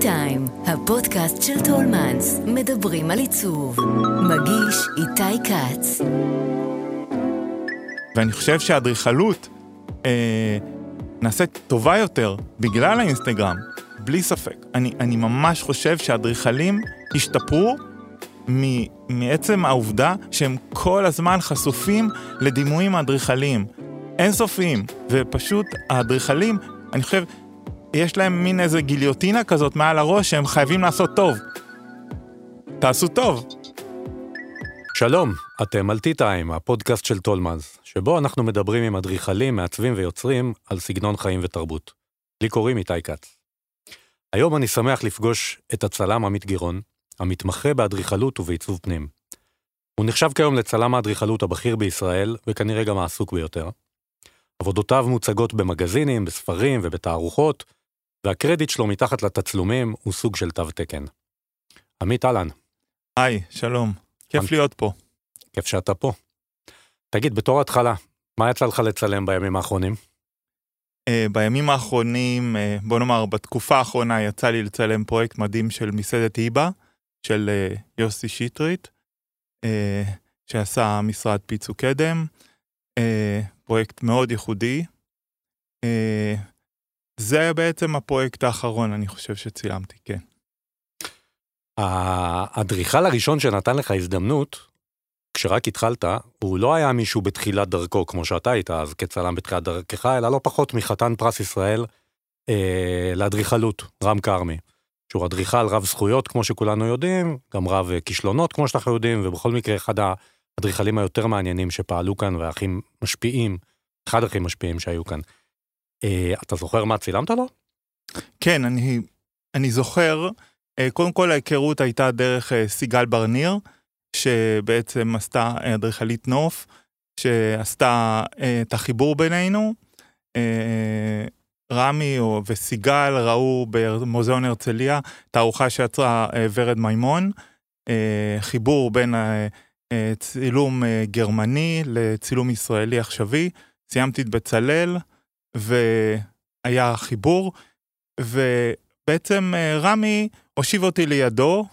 טיים, הפודקאסט של טולמנס, מדברים על עיצוב. מגיש איתי כץ. ואני חושב שהאדריכלות אה, נעשית טובה יותר בגלל האינסטגרם, בלי ספק. אני, אני ממש חושב שהאדריכלים השתפרו מ- מעצם העובדה שהם כל הזמן חשופים לדימויים האדריכליים. אינסופיים, ופשוט האדריכלים, אני חושב, יש להם מין איזה גיליוטינה כזאת מעל הראש שהם חייבים לעשות טוב. תעשו טוב. שלום, אתם על T-Time, הפודקאסט של טולמנס, שבו אנחנו מדברים עם אדריכלים, מעצבים ויוצרים על סגנון חיים ותרבות. לי קוראים איתי כץ. היום אני שמח לפגוש את הצלם עמית גירון, המתמחה באדריכלות ובעיצוב פנים. הוא נחשב כיום לצלם האדריכלות הבכיר בישראל, וכנראה גם העסוק ביותר. עבודותיו מוצגות במגזינים, בספרים ובתערוכות, והקרדיט שלו מתחת לתצלומים הוא סוג של תו תקן. עמית אהלן, היי, שלום. כיף עמ- להיות פה. כיף שאתה פה. תגיד, בתור התחלה, מה יצא לך לצלם בימים האחרונים? Uh, בימים האחרונים, uh, בוא נאמר, בתקופה האחרונה יצא לי לצלם פרויקט מדהים של מסעדת היבה, של uh, יוסי שטרית, uh, שעשה משרד פיצו קדם. Uh, פרויקט מאוד ייחודי. זה בעצם הפרויקט האחרון, אני חושב שצילמתי, כן. האדריכל הראשון שנתן לך הזדמנות, כשרק התחלת, הוא לא היה מישהו בתחילת דרכו, כמו שאתה היית אז כצלם בתחילת דרכך, אלא לא פחות מחתן פרס ישראל אה, לאדריכלות, רם כרמי. שהוא אדריכל רב זכויות, כמו שכולנו יודעים, גם רב אה, כישלונות, כמו שאנחנו יודעים, ובכל מקרה אחד האדריכלים היותר מעניינים שפעלו כאן והכי משפיעים, אחד הכי משפיעים שהיו כאן. אה, אתה זוכר מה צילמת לו? כן, אני, אני זוכר, אה, קודם כל ההיכרות הייתה דרך אה, סיגל ברניר, שבעצם עשתה אה, אדריכלית נוף, שעשתה אה, את החיבור בינינו. אה, רמי וסיגל ראו במוזיאון הרצליה תערוכה שיצרה אה, ורד מימון, אה, חיבור בין אה, אה, צילום אה, גרמני לצילום ישראלי עכשווי. סיימתי את בצלאל, והיה חיבור. ובעצם אה, רמי הושיב אותי לידו,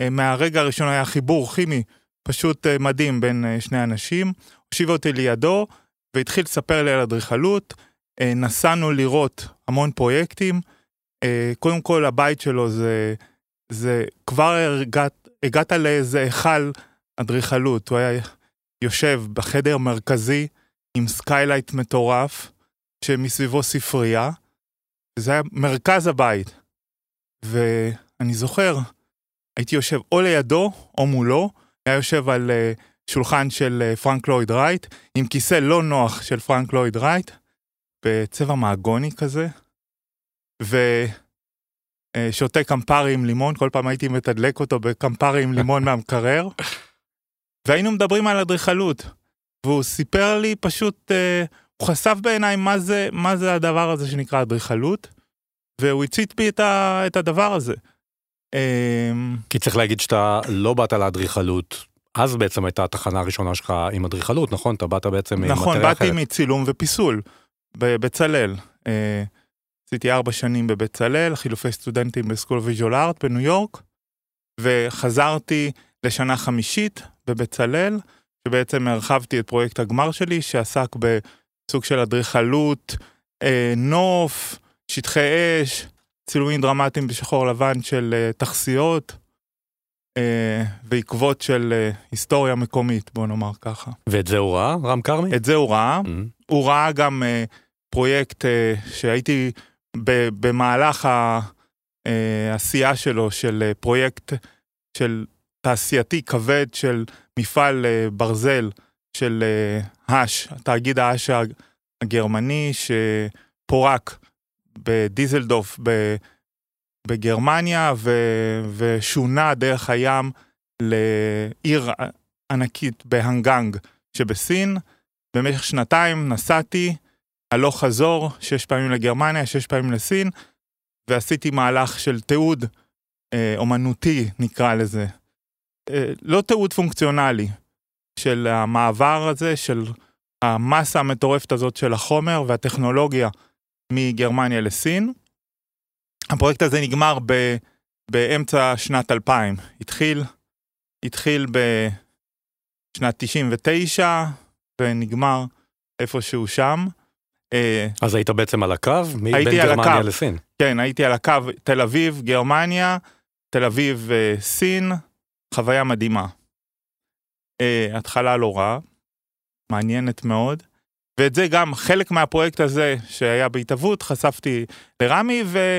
אה, מהרגע הראשון היה חיבור כימי פשוט אה, מדהים בין שני אנשים, הושיב אותי לידו והתחיל לספר לי על אדריכלות, נסענו לראות המון פרויקטים, קודם כל הבית שלו זה, זה כבר הגעת, הגעת לאיזה היכל אדריכלות, הוא היה יושב בחדר מרכזי עם skylight מטורף, שמסביבו ספרייה, זה היה מרכז הבית. ואני זוכר, הייתי יושב או לידו או מולו, היה יושב על uh, שולחן של uh, פרנק לויד רייט, עם כיסא לא נוח של פרנק לויד רייט, בצבע מעגוני כזה, ושותה קמפרי עם לימון, כל פעם הייתי מתדלק אותו בקמפרי עם לימון מהמקרר, והיינו מדברים על אדריכלות, והוא סיפר לי פשוט, uh, הוא חשף בעיניי מה זה, מה זה הדבר הזה שנקרא אדריכלות, והוא הצית בי את, ה, את הדבר הזה. אמ, כי צריך להגיד שאתה לא באת לאדריכלות, אז בעצם הייתה התחנה הראשונה שלך עם אדריכלות, נכון? אתה באת בעצם עם נכון, באתי אחרת. מצילום ופיסול בבצלאל. אה, עשיתי ארבע שנים בבצלאל, חילופי סטודנטים ב School Visual Art בניו יורק, וחזרתי לשנה חמישית בבצלאל, שבעצם הרחבתי את פרויקט הגמר שלי, שעסק בסוג של אדריכלות, אה, נוף, שטחי אש, צילומים דרמטיים בשחור לבן של אה, תכסיות, אה, ועקבות של אה, היסטוריה מקומית, בוא נאמר ככה. ואת זה הוא ראה, רם כרמי? את זה הוא ראה. Mhm. הוא ראה גם אה, פרויקט אה, שהייתי ב, במהלך העשייה שלו, של אה, פרויקט של תעשייתי כבד של מפעל אה, ברזל של אה, האש, תאגיד האש הג- הגרמני שפורק בדיזלדוף בגרמניה ו, ושונה דרך הים לעיר ענקית בהנגנג שבסין. במשך שנתיים נסעתי הלוך חזור, שש פעמים לגרמניה, שש פעמים לסין, ועשיתי מהלך של תיעוד אה, אומנותי, נקרא לזה. אה, לא תיעוד פונקציונלי, של המעבר הזה, של המסה המטורפת הזאת של החומר והטכנולוגיה מגרמניה לסין. הפרויקט הזה נגמר ב, באמצע שנת 2000. התחיל, התחיל בשנת 99 ונגמר איפשהו שם. אה, אז היית בעצם על הקו? הייתי על גרמניה הקו. לסין. כן, הייתי על הקו תל אביב, גרמניה, תל אביב, אה, סין, חוויה מדהימה. אה, התחלה לא רעה, מעניינת מאוד. ואת זה גם, חלק מהפרויקט הזה שהיה בהתהוות, חשפתי לרמי, ו,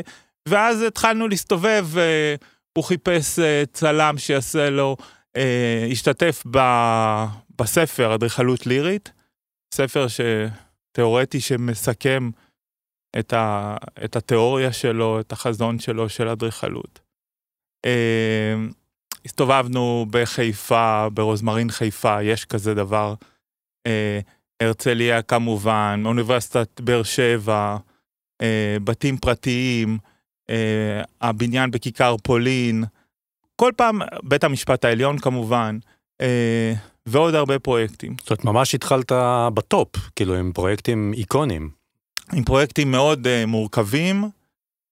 ואז התחלנו להסתובב, אה, הוא חיפש אה, צלם שיעשה לו, אה, השתתף ב, בספר אדריכלות לירית, ספר תיאורטי שמסכם את, ה, את התיאוריה שלו, את החזון שלו של אדריכלות. אה, הסתובבנו בחיפה, ברוזמרין חיפה, יש כזה דבר. אה, הרצליה כמובן, אוניברסיטת באר שבע, אה, בתים פרטיים, אה, הבניין בכיכר פולין, כל פעם, בית המשפט העליון כמובן, אה, ועוד הרבה פרויקטים. זאת אומרת, ממש התחלת בטופ, כאילו עם פרויקטים איקונים. עם פרויקטים מאוד uh, מורכבים,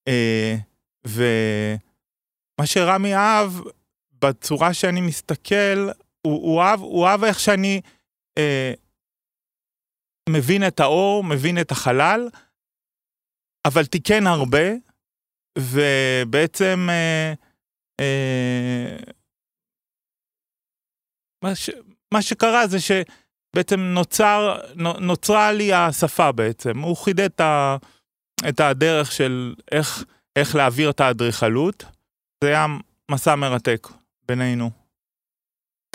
uh, ומה שרמי אהב, בצורה שאני מסתכל, הוא, הוא, אהב, הוא אהב איך שאני uh, מבין את האור, מבין את החלל, אבל תיקן הרבה, ובעצם uh, uh, מה, ש, מה שקרה זה ש... בעצם נוצר, נוצרה לי השפה בעצם. הוא חידד את, ה, את הדרך של איך, איך להעביר את האדריכלות. זה היה מסע מרתק בינינו.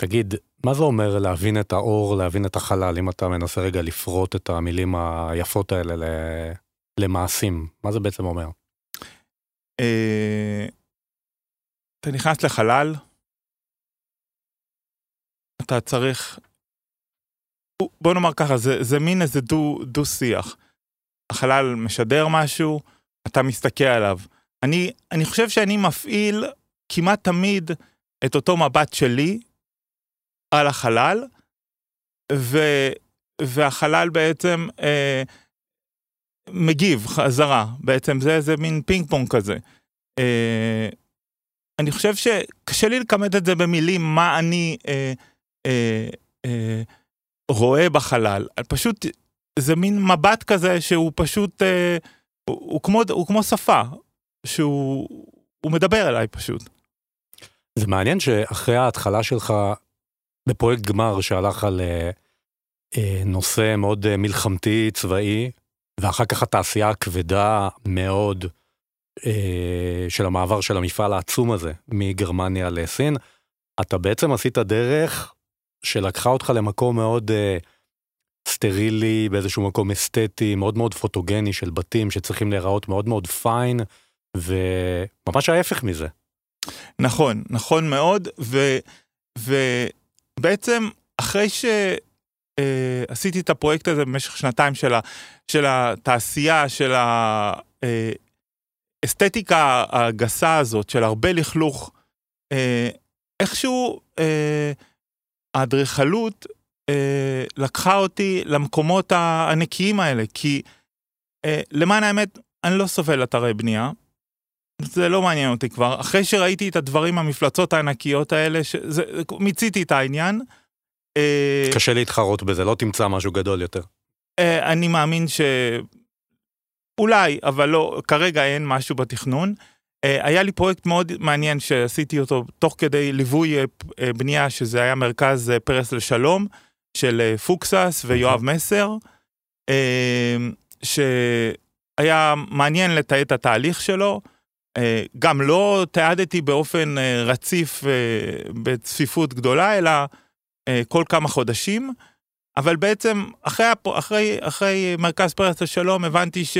תגיד, מה זה אומר להבין את האור, להבין את החלל, אם אתה מנסה רגע לפרוט את המילים היפות האלה למעשים? מה זה בעצם אומר? אה, אתה נכנס לחלל, אתה צריך בוא נאמר ככה, זה, זה מין איזה דו, דו שיח. החלל משדר משהו, אתה מסתכל עליו. אני, אני חושב שאני מפעיל כמעט תמיד את אותו מבט שלי על החלל, ו, והחלל בעצם אה, מגיב חזרה, בעצם זה איזה מין פינג פונג כזה. אה, אני חושב שקשה לי לכמת את זה במילים, מה אני אה, אה, אה, רואה בחלל, פשוט זה מין מבט כזה שהוא פשוט, אה, הוא, הוא, כמו, הוא כמו שפה, שהוא מדבר אליי פשוט. זה מעניין שאחרי ההתחלה שלך בפרויקט גמר שהלך על אה, אה, נושא מאוד אה, מלחמתי, צבאי, ואחר כך התעשייה הכבדה מאוד אה, של המעבר של המפעל העצום הזה מגרמניה לסין, אתה בעצם עשית דרך שלקחה אותך למקום מאוד uh, סטרילי, באיזשהו מקום אסתטי, מאוד מאוד פוטוגני של בתים שצריכים להיראות מאוד מאוד פיין, וממש ההפך מזה. נכון, נכון מאוד, ו, ובעצם אחרי שעשיתי אה, את הפרויקט הזה במשך שנתיים של, ה, של התעשייה, של האסתטיקה הגסה הזאת, של הרבה לכלוך, אה, איכשהו אה, האדריכלות אה, לקחה אותי למקומות הנקיים האלה, כי אה, למען האמת, אני לא סובל אתרי בנייה. זה לא מעניין אותי כבר. אחרי שראיתי את הדברים, המפלצות הענקיות האלה, שזה, מיציתי את העניין. אה, קשה להתחרות בזה, לא תמצא משהו גדול יותר. אה, אני מאמין ש... אולי, אבל לא, כרגע אין משהו בתכנון. אה, היה לי פרויקט מאוד מעניין שעשיתי אותו תוך כדי ליווי בנייה, שזה היה מרכז פרס לשלום, של פוקסס ויואב מסר, שהיה מעניין לתעד את התהליך שלו. גם לא תיעדתי באופן רציף בצפיפות גדולה, אלא כל כמה חודשים. אבל בעצם אחרי, אחרי, אחרי מרכז פרס לשלום הבנתי ש...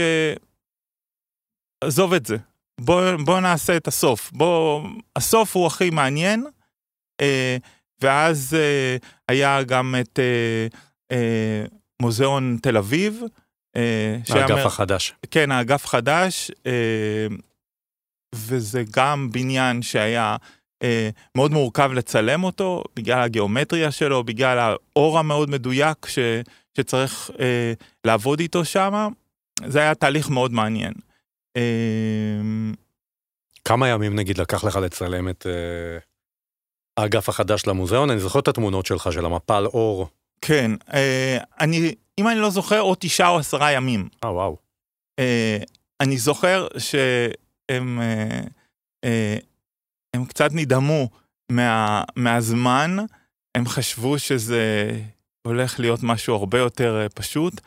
עזוב את זה, בוא, בוא נעשה את הסוף. בוא, הסוף הוא הכי מעניין. אה, ואז אה, היה גם את אה, אה, מוזיאון תל אביב. אה, האגף מר... החדש. כן, האגף חדש. אה, וזה גם בניין שהיה אה, מאוד מורכב לצלם אותו, בגלל הגיאומטריה שלו, בגלל האור המאוד מדויק ש, שצריך אה, לעבוד איתו שם. זה היה תהליך מאוד מעניין. אמ, כמה ימים נגיד לקח לך לצלם את אה, האגף החדש למוזיאון? אני זוכר את התמונות שלך, של המפל אור. כן, אה, אני, אם אני לא זוכר, או תשעה או עשרה ימים. אה, וואו. אה, אני זוכר שהם אה, אה, הם קצת נדהמו מה, מהזמן, הם חשבו שזה הולך להיות משהו הרבה יותר אה, פשוט,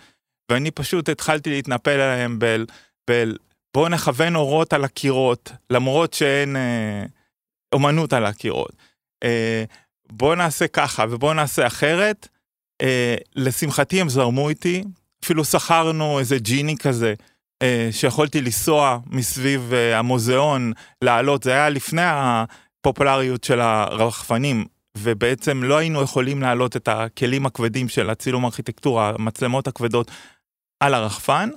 ואני פשוט התחלתי להתנפל עליהם בל, בל בואו נכוון אורות על הקירות, למרות שאין אה, אומנות על הקירות. אה, בואו נעשה ככה ובואו נעשה אחרת. אה, לשמחתי הם זרמו איתי, אפילו שכרנו איזה ג'יני כזה, שיכולתי לנסוע מסביב אה, המוזיאון, לעלות, זה היה לפני הפופולריות של הרחפנים, ובעצם לא היינו יכולים להעלות את הכלים הכבדים של הצילום ארכיטקטורה, המצלמות הכבדות, על הרחפן.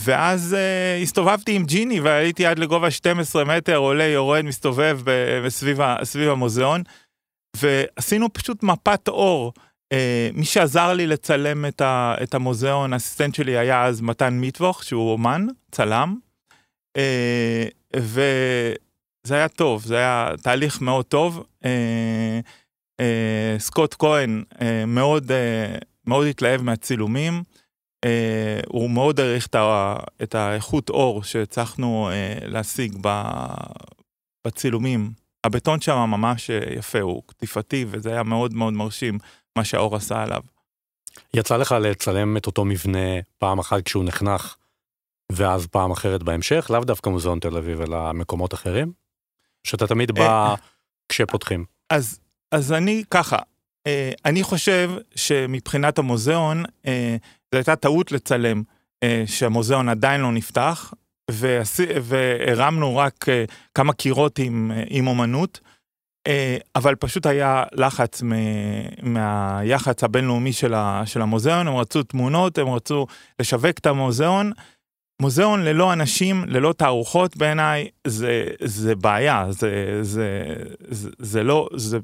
ואז uh, הסתובבתי עם ג'יני ועליתי עד לגובה 12 מטר, עולה, יורד, מסתובב בסביב סביב המוזיאון, ועשינו פשוט מפת אור. Uh, מי שעזר לי לצלם את, ה, את המוזיאון, האסיסטנט שלי היה אז מתן מיטבוך, שהוא אומן, צלם, uh, וזה היה טוב, זה היה תהליך מאוד טוב. Uh, uh, סקוט כהן uh, מאוד, uh, מאוד התלהב מהצילומים. אה, הוא מאוד העריך את האיכות אור שהצלחנו אה, להשיג בצילומים. הבטון שם ממש אה, יפה, הוא קטיפתי, וזה היה מאוד מאוד מרשים מה שהאור עשה עליו. יצא לך לצלם את אותו מבנה פעם אחת כשהוא נחנך, ואז פעם אחרת בהמשך, לאו דווקא מוזיאון תל אביב, אלא מקומות אחרים? שאתה תמיד בא כשפותחים. אז, אז אני ככה, אני חושב שמבחינת המוזיאון, זו הייתה טעות לצלם אה, שהמוזיאון עדיין לא נפתח, והרמנו רק אה, כמה קירות עם, אה, עם אומנות, אה, אבל פשוט היה לחץ מהיח"צ הבינלאומי של, המוזיאון, הם רצו תמונות, הם רצו לשווק את המוזיאון. מוזיאון ללא אנשים, ללא תערוכות בעיניי, זה, זה בעיה, זה, זה, זה, זה לא, זה,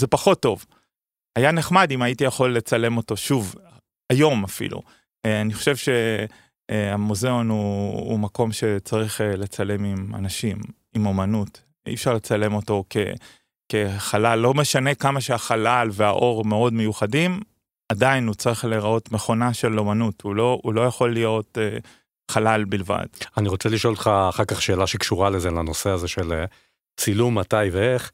זה פחות טוב. היה נחמד אם הייתי יכול לצלם אותו שוב, היום אפילו. אה, אני חושב שהמוזיאון הוא, הוא מקום שצריך אה, לצלם עם אנשים, עם אומנות. אי אפשר לצלם אותו כ, כחלל, לא משנה כמה שהחלל והאור מאוד מיוחדים, עדיין הוא צריך להיראות מכונה של אומנות, הוא לא, הוא לא יכול להיות uh, חלל בלבד. אני רוצה לשאול אותך אחר כך שאלה שקשורה לזה, לנושא הזה של צילום, מתי ואיך.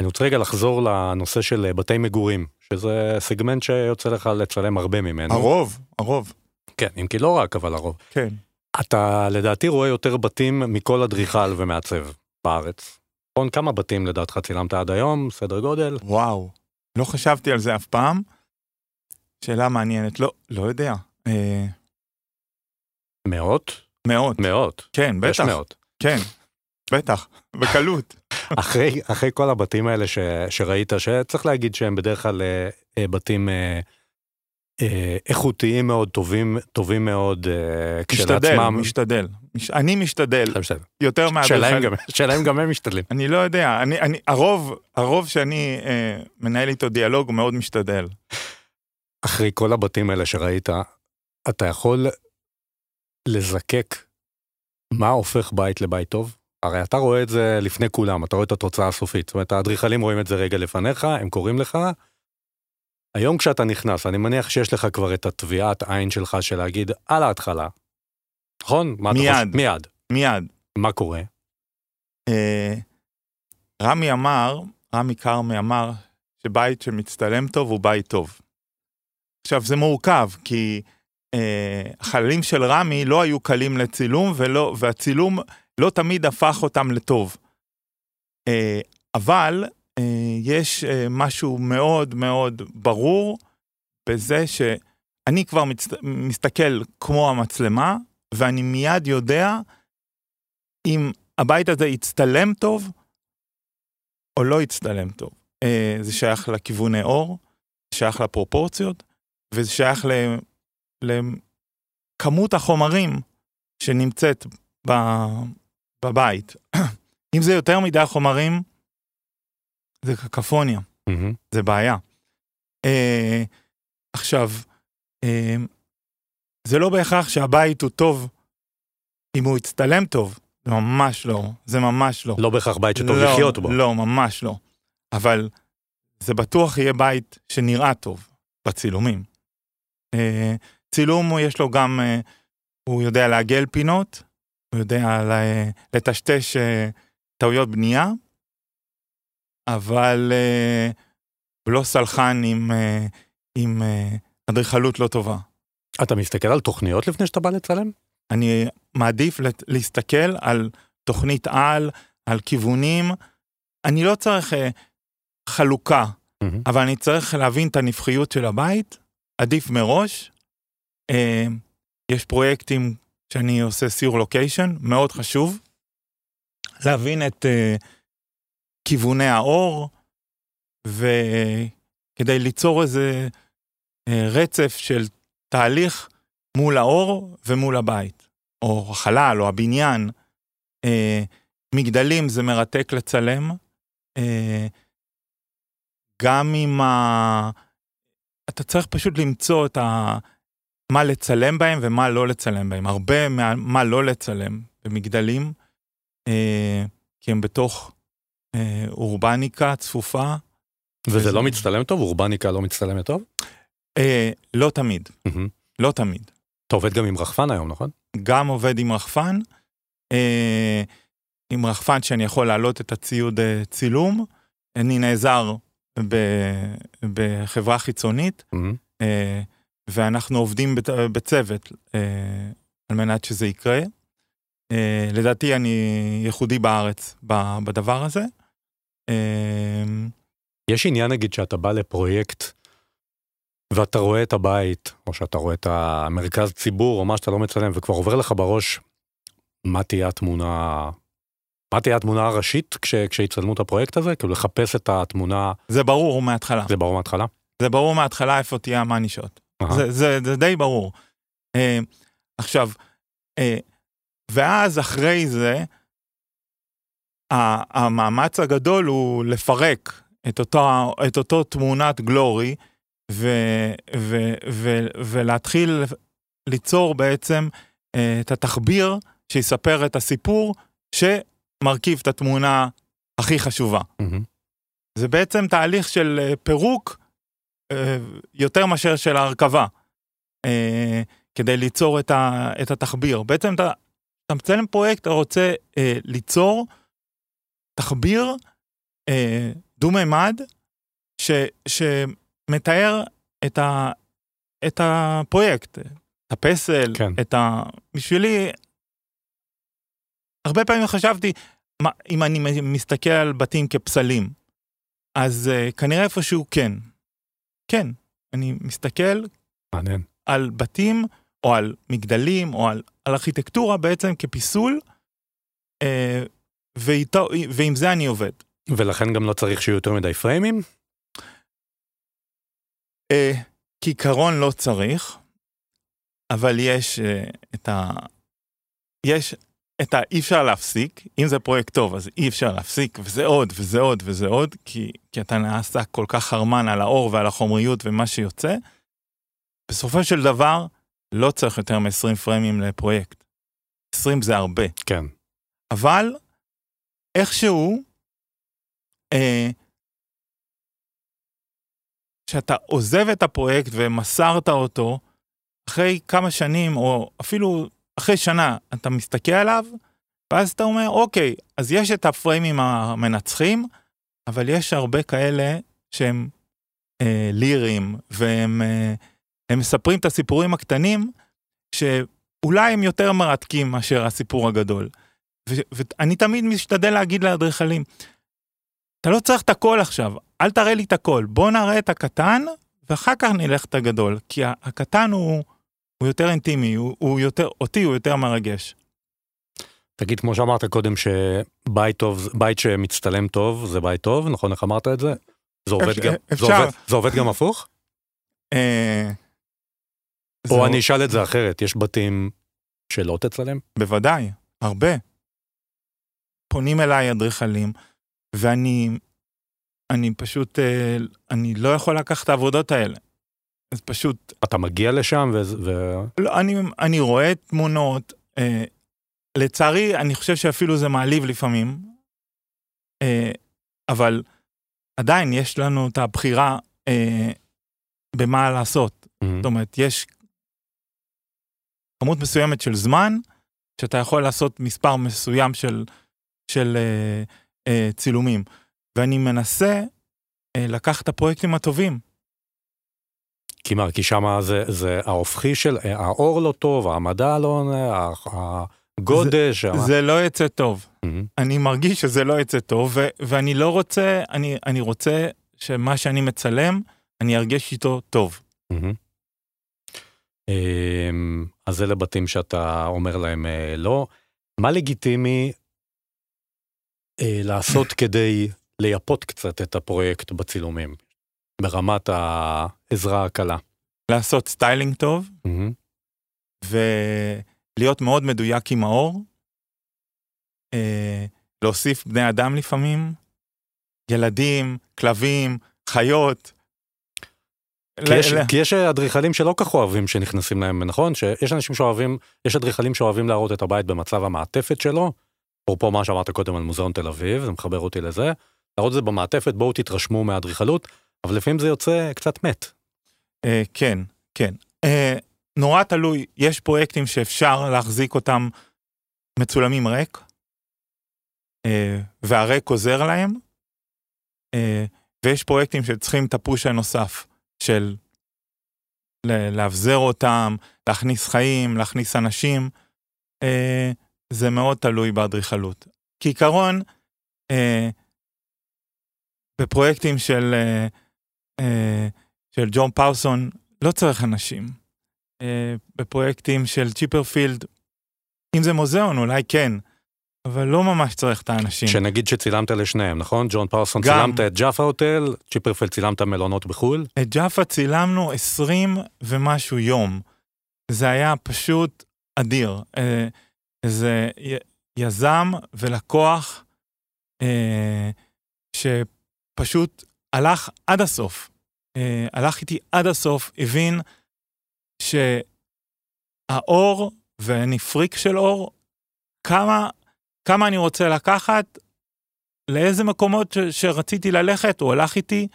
אני רוצה רגע לחזור לנושא של בתי מגורים, שזה סגמנט שיוצא לך לצלם הרבה ממנו. הרוב, הרוב. כן, אם כי לא רק, אבל הרוב. כן. אתה לדעתי רואה יותר בתים מכל אדריכל ומעצב בארץ. נכון, כמה בתים לדעתך צילמת עד היום, סדר גודל? וואו, לא חשבתי על זה אף פעם. שאלה מעניינת, לא, לא יודע. אה... מאות? מאות. מאות. כן, בטח. יש מאות. כן, בטח, בקלות. אחרי, אחרי כל הבתים האלה ש, שראית, שצריך להגיד שהם בדרך כלל אה, אה בתים אה, איכותיים מאוד, טובים, טובים מאוד אה, כשלעצמם. משתדל, משתדל. אני משתדל. יותר מהאדריכלים. שלהם גם הם משתדלים. אני לא יודע, אני, אני, הרוב, הרוב שאני אה, מנהל איתו דיאלוג הוא מאוד משתדל. אחרי כל הבתים האלה שראית, אתה יכול לזקק מה הופך בית לבית טוב? הרי אתה רואה את זה לפני כולם, אתה רואה את התוצאה הסופית. זאת אומרת, האדריכלים רואים את זה רגע לפניך, הם קוראים לך, היום כשאתה נכנס, אני מניח שיש לך כבר את התביעת עין שלך של להגיד על ההתחלה, נכון? מיד. מיד. מיד. מה קורה? אה, רמי אמר, רמי כרמי אמר, שבית שמצטלם טוב הוא בית טוב. עכשיו, זה מורכב, כי אה, החללים של רמי לא היו קלים לצילום, ולא, והצילום לא תמיד הפך אותם לטוב. אה, אבל יש אה, משהו מאוד מאוד ברור בזה שאני כבר מצ... מסתכל כמו המצלמה, ואני מיד יודע אם הבית הזה יצטלם טוב או לא יצטלם טוב. אה, זה שייך לכיווני אור, שייך לפרופורציות, וזה שייך. לכמות החומרים שנמצאת. בבית. אם זה יותר מדי חומרים, זה קקפוניה, mm-hmm. זה בעיה. Uh, עכשיו, uh, זה לא בהכרח שהבית הוא טוב אם הוא יצטלם טוב, זה ממש לא, זה ממש לא. לא בהכרח בית שטוב לא, לחיות בו. לא, ממש לא. אבל זה בטוח יהיה בית שנראה טוב בצילומים. אה, צילום יש לו גם, אה, הוא יודע לעגל פינות, הוא יודע לטשטש אה, טעויות בנייה, אבל אה, לא סלחן עם, אה, עם אה, אדריכלות לא טובה. אתה מסתכל על תוכניות לפני שאתה בא לצלם? אני מעדיף להסתכל על תוכנית על, על כיוונים. אני לא צריך אה, חלוקה, מהמם. אבל אני צריך להבין את הנבחיות של הבית, עדיף מראש. אה, יש פרויקטים שאני עושה סיור לוקיישן, מאוד חשוב. להבין את אה, כיווני האור, וכדי ליצור איזה אה, רצף של תהליך מול האור ומול הבית, או החלל, או הבניין. אה, מגדלים זה מרתק לצלם. אה, גם עם ה... אתה צריך פשוט למצוא את ה... מה לצלם בהם ומה לא לצלם בהם. הרבה מה, מה לא לצלם במגדלים, אה, כי הם בתוך אורבניקה צפופה. וזה לא מצטלם טוב? אורבניקה לא מצטלמת טוב? אה, לא תמיד, מהמם. לא תמיד. אתה עובד גם עם רחפן היום, נכון? גם עובד עם רחפן, אה, עם רחפן שאני יכול להעלות את הציוד אה, צילום. אני נעזר ב, בחברה חיצונית, מהמם. אה, ואנחנו עובדים בת, בצוות אה, על מנת שזה יקרה. אה, לדעתי אני ייחודי בארץ בדבר הזה. אה, יש עניין נגיד שאתה בא לפרויקט ואתה רואה את הבית, או שאתה רואה את המרכז ציבור, או מה שאתה לא מצלם, וכבר עובר לך בראש מה תהיה התמונה, מה תהיה התמונה הראשית כש, כשיצלמו את הפרויקט הזה? כאילו לחפש את התמונה, זה ברור מההתחלה. זה ברור מההתחלה? זה ברור מההתחלה איפה תהיה המאנישות. זה, זה, זה די ברור. אה, עכשיו, אה, ואז אחרי זה, המאמץ הגדול הוא לפרק את, אותו, את אותו תמונת גלורי, ו, ו, ו, ולהתחיל ליצור בעצם אה, את התחביר שיספר את הסיפור שמרכיב את התמונה הכי חשובה. מהמם. זה בעצם תהליך של אה, פירוק אה, יותר מאשר של ההרכבה, כדי ליצור את, ה, את התחביר. בעצם אתה, אתה מצלם פרויקט, אתה רוצה ליצור תחביר אה, דו-מימד, ש, שמתאר את, ה, את הפרויקט, את הפסל, כן. את ה... בשבילי, הרבה פעמים חשבתי, מה, אם אני מסתכל על בתים כפסלים, אז uh, כנראה איפשהו כן. כן, אני מסתכל מעניין. על בתים, או על מגדלים, או על, על ארכיטקטורה בעצם כפיסול, uh, ואיתו, ועם זה אני עובד. ולכן גם לא צריך שיהיו יותר מדי פריימים? Uh, כעיקרון לא צריך, אבל יש uh, את ה... יש את ה... אי אפשר להפסיק, אם זה פרויקט טוב אז אי אפשר להפסיק, וזה עוד וזה עוד וזה עוד, כי, כי אתה נעשה כל כך חרמן על האור ועל החומריות ומה שיוצא. בסופו של דבר, לא צריך יותר מ-20 פריימים לפרויקט. 20 זה הרבה. כן. אבל איכשהו, אה, כשאתה עוזב את הפרויקט ומסרת אותו, אחרי כמה שנים, או אפילו אחרי שנה, אתה מסתכל עליו, ואז אתה אומר, אוקיי, אז יש את הפריימים המנצחים, אבל יש הרבה כאלה שהם אה, ליריים, והם אה, מספרים את הסיפורים הקטנים, שאולי הם יותר מרתקים מאשר הסיפור הגדול. ואני תמיד משתדל להגיד לאדריכלים, אתה לא צריך את הכל עכשיו, אל תראה לי את הכל, בוא נראה את הקטן, ואחר כך נלך את הגדול, כי הקטן הוא, הוא יותר אינטימי, הוא, הוא יותר, אותי הוא יותר מרגש. תגיד, כמו שאמרת קודם, שבית טוב, בית שמצטלם טוב זה בית טוב, נכון? איך אמרת את זה? זה עובד, אפשר- גם, זה אפשר. עובד, זה עובד גם הפוך? אה, או זה- אני אשאל את זה אחרת, יש בתים שלא תצלם? בוודאי, הרבה. פונים אליי אדריכלים, ואני אני פשוט, אה, אני לא יכול לקחת את העבודות האלה. אז פשוט אתה מגיע לשם ו... ו... לא, אני, אני רואה תמונות, אה, לצערי, אני חושב שאפילו זה מעליב לפעמים, אה, אבל עדיין יש לנו את הבחירה אה, במה לעשות. Mhm. זאת אומרת, יש כמות מסוימת של זמן, שאתה יכול לעשות מספר מסוים של, של אה, אה, צילומים. ואני מנסה אה, לקחת את הפרויקטים הטובים. כי מה, כי שם זה, זה ההופכי של, האור לא טוב, המדע לא, ה- הגודש. ה- זה לא יצא טוב. Mhm. אני מרגיש שזה לא יצא טוב, ו- ואני לא רוצה, אני, אני רוצה שמה שאני מצלם, אני ארגיש איתו טוב. אמ, אז אלה בתים שאתה אומר להם אה, לא. מה לגיטימי אה, לעשות כדי לייפות קצת את הפרויקט בצילומים, ברמת העזרה הקלה? לעשות סטיילינג טוב, מהמם. ולהיות מאוד מדויק עם האור. אה, להוסיף בני אדם לפעמים, ילדים, כלבים, חיות. כי יש, כי יש אדריכלים שלא כך אוהבים שנכנסים להם, נכון? שיש אנשים שאוהבים, יש אדריכלים שאוהבים להראות את הבית במצב המעטפת שלו, אפרופו מה שאמרת קודם על מוזיאון תל אביב, זה מחבר אותי לזה, להראות את זה במעטפת, בואו תתרשמו מהאדריכלות, אבל לפעמים זה יוצא קצת מת. אה, כן, כן. אה, נורא תלוי, יש פרויקטים שאפשר להחזיק אותם מצולמים ריק, אה, והריק עוזר להם, ויש פרויקטים שצריכים את הפוש הנוסף של לאבזר אותם, להכניס חיים, להכניס אנשים. אה, זה מאוד תלוי באדריכלות. כעיקרון, אה, בפרויקטים של, אה, אה, של ג'ון פאוסון לא צריך אנשים. אה, בפרויקטים של צ'יפרפילד, אם זה מוזיאון אולי כן, אבל לא ממש צריך את האנשים. שנגיד שצילמת לשניהם, נכון? ג'ון פאוסון גם. צילמת את Jaffa Hotel, צ'יפרפילד צילמת מלונות בחו"ל, את Jaffa צילמנו 20 ומשהו יום. זה היה פשוט אדיר. זה י- יזם ולקוח אה, שפשוט הלך עד הסוף. אה, הלך איתי עד הסוף, הבין שהאור, ואני פריק של אור, כמה, כמה אני רוצה לקחת, לאיזה מקומות ש, שרציתי ללכת, הוא הלך איתי.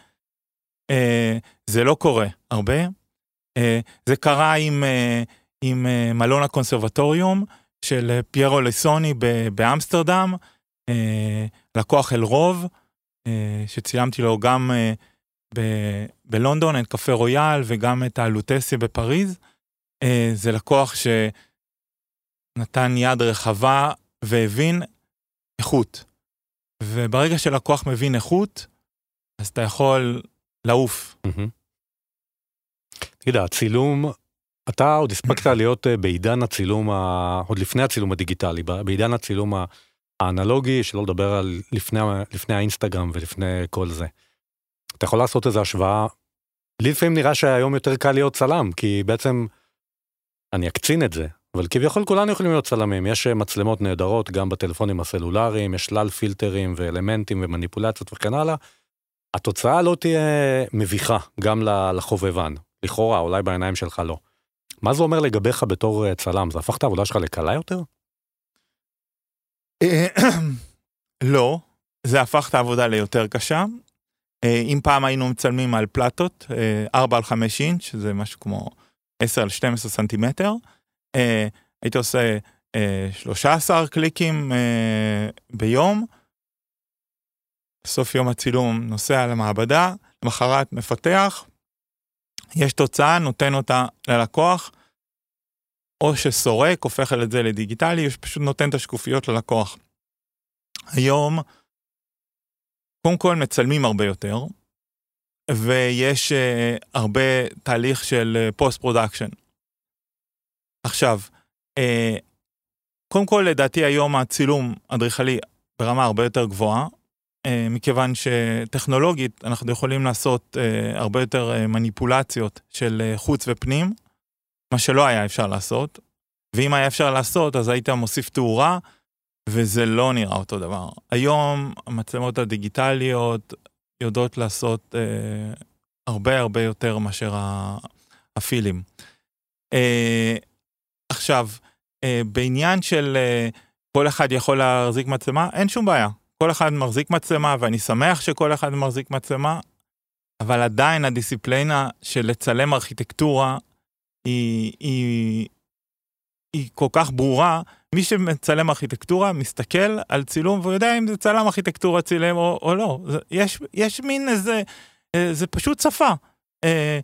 אה, זה לא קורה הרבה. אה, זה קרה עם, אה, עם אה, מלון הקונסרבטוריום של אה, פיירו לסוני באמסטרדם, אה, לקוח אלרוב, אה, שצילמתי לו גם בלונדון את קפה רויאל וגם את הלוטסיה בפריז. זה לקוח שנתן יד רחבה והבין איכות. וברגע שלקוח מבין איכות, אז אתה יכול לעוף. תגיד, הצילום, אתה עוד הספקת להיות אה, בעידן הצילום, ה... עוד לפני הצילום הדיגיטלי, בעידן הצילום האנלוגי, שלא לדבר על לפני, לפני האינסטגרם ולפני כל זה. אתה יכול לעשות איזו השוואה, לי לפעמים נראה שהיום יותר קל להיות צלם, כי בעצם, אני אקצין את זה, אבל כביכול כולנו יכולים להיות צלמים, יש אה, מצלמות נהדרות גם בטלפונים הסלולריים, יש שלל פילטרים ואלמנטים ומניפולציות וכן הלאה. התוצאה לא תהיה מביכה גם לחובבן, לכאורה, אולי בעיניים שלך לא. מה זה אומר לגביך בתור אה, צלם? זה הפך את העבודה שלך לקלה יותר? אה, לא, זה הפך את העבודה ליותר קשה. אה, אם פעם היינו מצלמים על פלטות, אה, 4 על 5 אינץ', שזה משהו כמו 10 על 12 סנטימטר, הייתי עושה אה, 13 קליקים ביום. בסוף יום הצילום נוסע למעבדה, למחרת מפתח, יש תוצאה, נותן אותה ללקוח, או שסורק, הופך את זה לדיגיטלי, או שפשוט נותן את השקופיות ללקוח. היום, קודם כל מצלמים הרבה יותר, ויש אה, הרבה תהליך של post production. עכשיו, uh, קודם כל לדעתי היום הצילום אדריכלי ברמה הרבה יותר גבוהה, uh, מכיוון שטכנולוגית אנחנו יכולים לעשות uh, הרבה יותר uh, מניפולציות של חוץ ופנים, מה שלא היה אפשר לעשות, ואם היה אפשר לעשות אז היית מוסיף תאורה, וזה לא נראה אותו דבר. היום המצלמות הדיגיטליות יודעות לעשות אה, הרבה הרבה יותר מאשר הפילים. אה, עכשיו, אה, בעניין של אה, כל אחד יכול להחזיק מצלמה, אין שום בעיה. כל אחד מחזיק מצלמה, ואני שמח שכל אחד מחזיק מצלמה, אבל עדיין הדיסציפלינה של לצלם ארכיטקטורה היא, היא, היא כל כך ברורה. מי שמצלם ארכיטקטורה מסתכל על צילום והוא יודע אם זה צלם ארכיטקטורה צילם או, או לא. יש, יש מין איזה, אה, זה פשוט שפה. אה,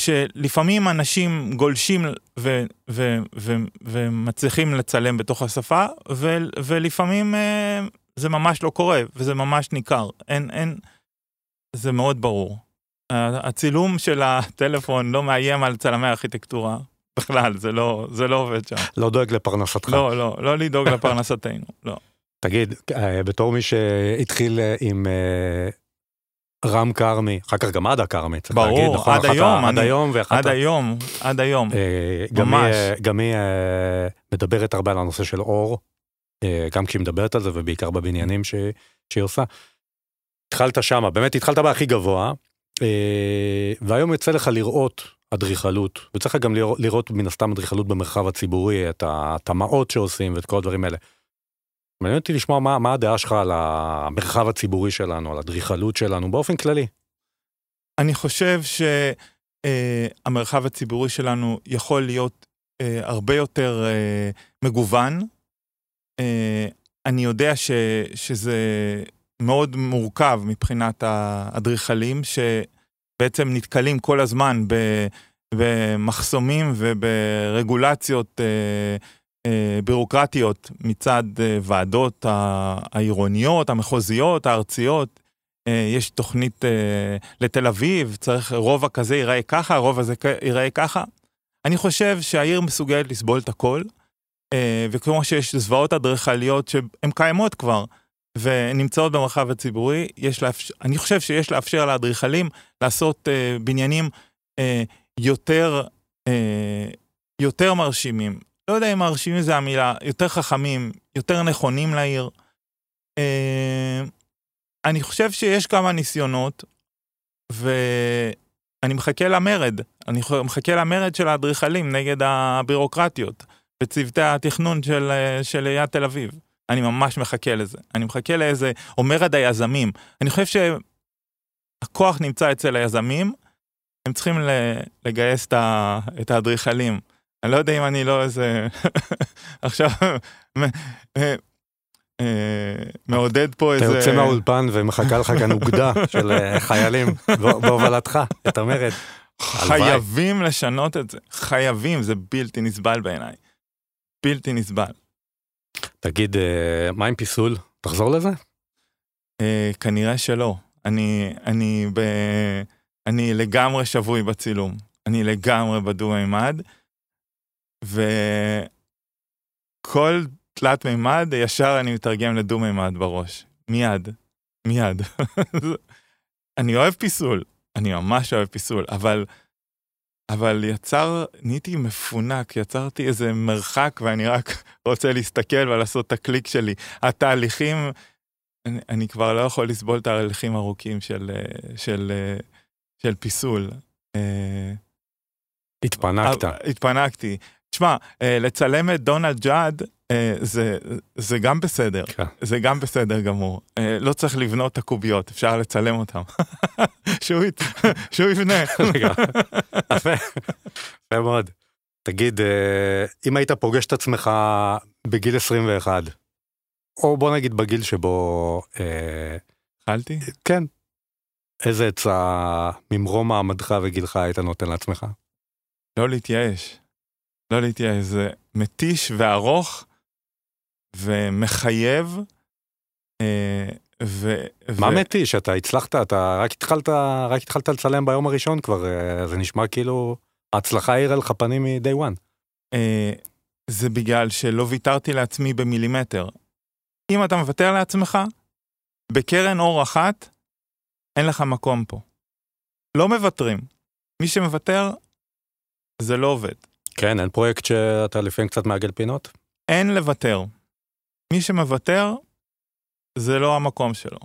שלפעמים אנשים גולשים ו, ו, ו, ומצליחים לצלם בתוך השפה, ו, ולפעמים אה, זה ממש לא קורה, וזה ממש ניכר. אין, אין, זה מאוד ברור. הצילום של הטלפון לא מאיים על צלמי ארכיטקטורה בכלל, זה לא, זה לא עובד שם. לא דואג לפרנסתך. לא, לא, לא לדאוג לפרנסתנו, לא. תגיד, אה, בתור מי שהתחיל אה, עם אה, רם כרמי, אחר כך גם עדה כרמי, צריך ברור, להגיד, נכון? עד היום, ה- עד אני- היום, ואחת עד היום, עד היום. ממש. גם היא מדברת הרבה על הנושא של אור, גם כשהיא מדברת על זה ובעיקר בבניינים ש- שהיא עושה. התחלת שמה, באמת התחלת בהכי גבוה, אה, והיום יוצא לך לראות אדריכלות, לך גם לראות, לראות מן הסתם אדריכלות במרחב הציבורי, את הטמעות שעושים ואת כל הדברים האלה. מעניין אותי לשמוע מה, מה הדעה שלך על המרחב הציבורי שלנו, על האדריכלות שלנו באופן כללי. אני חושב שהמרחב הציבורי שלנו יכול להיות אה, הרבה יותר אה, מגוון. אה, אני יודע ש, שזה מאוד מורכב מבחינת האדריכלים, שבעצם נתקלים כל הזמן ב, במחסומים וברגולציות אה, אה, בירוקרטיות מצד אה, ועדות העירוניות, המחוזיות, הארציות. אה, יש תוכנית אה, לתל אביב, צריך רובע כזה ייראה ככה, רובע זה ייראה ככה. אני חושב שהעיר מסוגלת לסבול את הכל, וכמו שיש זוועות אדריכליות שהן קיימות כבר, ונמצאות במרחב הציבורי, יש לאפשר, אני חושב שיש לאפשר לאדריכלים לעשות אה, בניינים אה, יותר, אה, יותר מרשימים. לא יודע אם מרשימים זה המילה, יותר חכמים, יותר נכונים לעיר. אה, אני חושב שיש כמה ניסיונות, ואני מחכה למרד. אני מחכה למרד של האדריכלים נגד הבירוקרטיות וצוותי התכנון של, אה, של עיריית תל אביב. אני ממש מחכה לזה. אני מחכה לאיזה, או מרד היזמים. אני חושב שהכוח נמצא אצל היזמים, הם צריכים לגייס את האדריכלים. אני לא יודע אם אני לא איזה... עכשיו... אה, מעודד פה אתה איזה... יוצא מהאולפן ומחכה לך כאן אוגדה של אה, חיילים בהובלתך, את המרד. הלוואי. חייבים לשנות את זה. חייבים, זה בלתי נסבל בעיניי. בלתי נסבל. תגיד, אה, מה עם פיסול? תחזור לזה? אה, כנראה שלא. אני, אני, ב, אני לגמרי שבוי בצילום. אני לגמרי בדו-מימד, וכל תלת מימד, ישר אני מתרגם לדו-מימד בראש. מיד. מיד. אני אוהב פיסול, אני ממש אוהב פיסול, אבל, אבל יצר, נהייתי מפונק, יצרתי איזה מרחק ואני רק רוצה להסתכל ולעשות את הקליק שלי. התהליכים, אני, אני כבר לא יכול לסבול את ההליכים ארוכים של, אה, של, אה, של פיסול. אה, התפנקת. התפנקתי. תשמע, לצלם את דונלד ג'אד זה, זה גם בסדר, כן. זה גם בסדר גמור. אה, לא צריך לבנות את הקוביות, אפשר לצלם אותם. שהוא, ית... שהוא יבנה. רגע, יפה, מאוד. תגיד, אה, אם היית פוגש את עצמך בגיל 21, או בוא נגיד בגיל שבו, אה, התחלתי? כן, איזה עצה ממרום מעמדך וגילך היית נותן לעצמך? לא להתייאש. לא להתייאש, זה מתיש וארוך ומחייב. אה, ו... מה ו- מתיש? אתה הצלחת, אתה רק התחלת, רק התחלת לצלם ביום הראשון כבר, אה, זה נשמע כאילו ההצלחה האירה לך פנים מ-day one. אה, זה בגלל שלא ויתרתי לעצמי במילימטר. אם אתה מוותר לעצמך, בקרן אור אחת, אין לך מקום פה. לא מוותרים. מי שמוותר, זה לא עובד. כן, אין פרויקט שאתה לפעמים קצת מעגל פינות? אין לוותר. מי שמוותר, זה לא המקום שלו.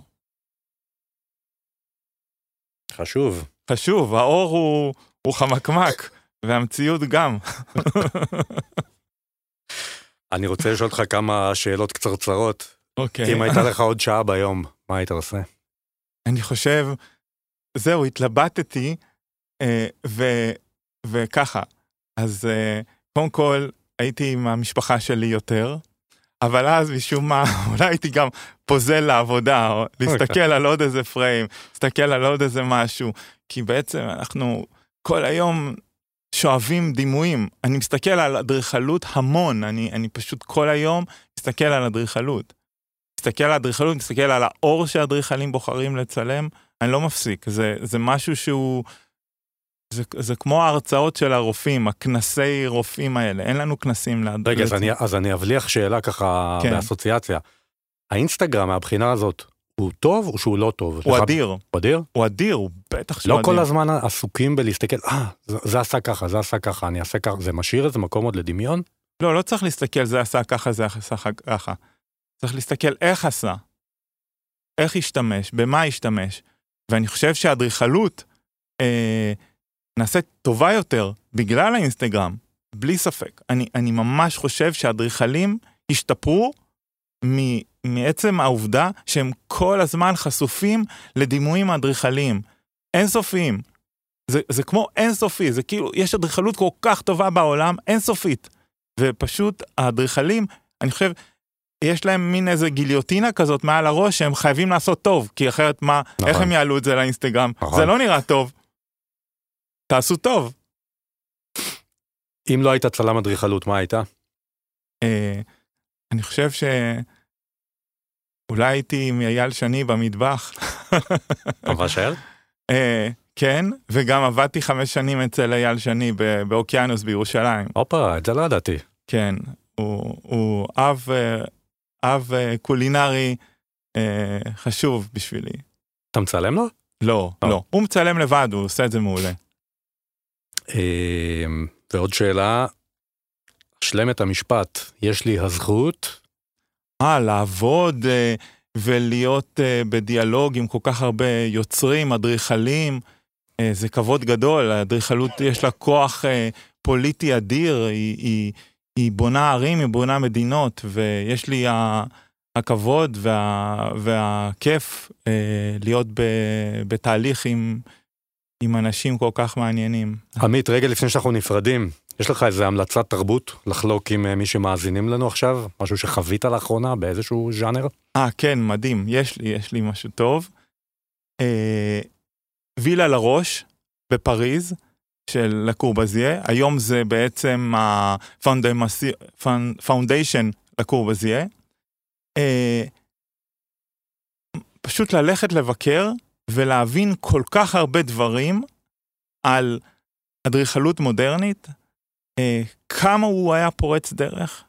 חשוב. חשוב, האור הוא, הוא חמקמק, והמציאות גם. אני רוצה לשאול אותך כמה שאלות קצרצרות. אוקיי. אם הייתה לך עוד שעה ביום, מה היית עושה? אני חושב, זהו, התלבטתי, אה, ו, וככה. אז אה, קודם כל, הייתי עם המשפחה שלי יותר, אבל אז משום מה, אולי הייתי גם פוזל לעבודה, או להסתכל על עוד איזה פריים, להסתכל על עוד איזה משהו, כי בעצם אנחנו כל היום שואבים דימויים. אני מסתכל על אדריכלות המון, אני, אני פשוט כל היום מסתכל על אדריכלות. מסתכל על אדריכלות, מסתכל על האור שאדריכלים בוחרים לצלם, אני לא מפסיק, זה, זה משהו שהוא... זה, זה כמו ההרצאות של הרופאים, הכנסי רופאים האלה, אין לנו כנסים לאדריכלים. רגע, אז אני, אז אני אבליח שאלה ככה כן. באסוציאציה. האינסטגרם מהבחינה הזאת, הוא טוב או שהוא לא טוב? הוא לך- אדיר, הוא אדיר? הוא אדיר, הוא בטח שהוא לא אדיר. כל הזמן עסוקים בלהסתכל, אה, זה, זה עשה ככה, זה עשה ככה, אני אעשה ככה, זה משאיר איזה מקום עוד לדמיון? לא, לא צריך להסתכל זה עשה ככה, זה עשה ככה. צריך להסתכל איך עשה, איך השתמש, במה השתמש. ואני חושב שהאדריכלות אה, נעשית טובה יותר בגלל האינסטגרם, בלי ספק. אני, אני ממש חושב שהאדריכלים השתפרו מ, מעצם העובדה שהם כל הזמן חשופים לדימויים אדריכליים. אינסופיים. זה, זה כמו אינסופי, זה כאילו, יש אדריכלות כל כך טובה בעולם, אינסופית. ופשוט האדריכלים, אני חושב, יש להם מין איזה גיליוטינה כזאת מעל הראש שהם חייבים לעשות טוב, כי אחרת מה, נכון. איך הם יעלו את זה לאינסטגרם? נכון. זה לא נראה טוב. תעשו טוב. אם לא היית צלם אדריכלות, מה היית? אה, אני חושב ש... אולי הייתי עם אייל שני במטבח. מבשל? אה, כן, וגם עבדתי חמש שנים אצל אייל שני באוקיינוס בירושלים. הופה, את זה לא ידעתי. כן, הוא, הוא אב, אה, אב קולינרי אה, חשוב בשבילי. אתה מצלם לו? לא, אה. לא. הוא מצלם לבד, הוא עושה את זה מעולה. אה, ועוד שאלה, השלם את המשפט, יש לי הזכות, אה, לעבוד אה, ולהיות אה, בדיאלוג עם כל כך הרבה יוצרים, אדריכלים, אה, זה כבוד גדול. האדריכלות יש לה כוח פוליטי אדיר, היא, היא, היא בונה ערים, היא בונה מדינות, ויש לי ה, הכבוד וה, והכיף אה, להיות ב, בתהליך עם, עם אנשים כל כך מעניינים. עמית, רגע לפני שאנחנו נפרדים, יש לך איזה המלצת תרבות לחלוק עם אה, מי שמאזינים לנו עכשיו? משהו שחווית לאחרונה באיזשהו ז'אנר? אה, כן, מדהים, יש לי, יש לי משהו טוב. אה, וילה לראש בפריז של לקורבזיה, היום זה בעצם הפאונדיישן לקורבזיה. אה, פשוט ללכת לבקר ולהבין כל כך הרבה דברים על אדריכלות מודרנית, אה, כמה הוא היה פורץ דרך,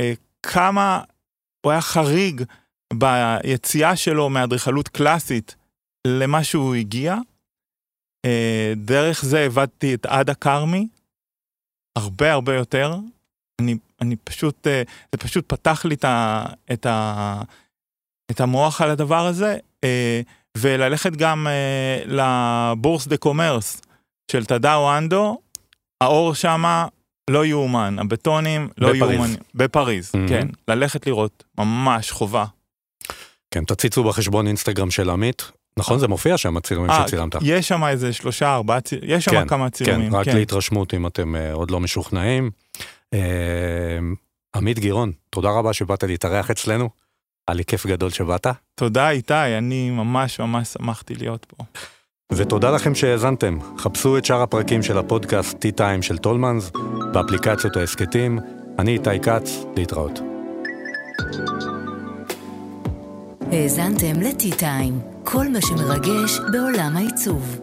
אה, כמה הוא היה חריג ביציאה שלו מאדריכלות קלאסית למה שהוא הגיע. אה, דרך זה הבדתי את עדה כרמי, הרבה הרבה יותר. אני, אני פשוט, אה, זה פשוט פתח לי את, ה, את, ה, את המוח על הדבר הזה, אה, וללכת גם אה, ל Bourse de Commerce של טדאו אנדו, האור שמה לא יאומן, הבטונים לא בפריז. יאומן. בפריז, Mhm. כן. ללכת לראות, ממש חובה. כן, תציצו בחשבון אינסטגרם של עמית. נכון, זה מופיע שם, הצילומים אה, שצילמת. יש שם איזה שלושה, ארבעה יש שם כן, כמה צילומים. כן, רק להתרשמות אם אתם אה, עוד לא משוכנעים. אה, עמית גירון, תודה רבה שבאת להתארח אצלנו. היה לי כיף גדול שבאת. תודה איתי, אני ממש ממש שמחתי להיות פה. ותודה לכם שהאזנתם. חפשו את שאר הפרקים של הפודקאסט T-Time של טולמנס באפליקציות ההסכתים. אני איתי כץ, להתראות. האזנתם ל-T-Time, כל מה שמרגש בעולם העיצוב.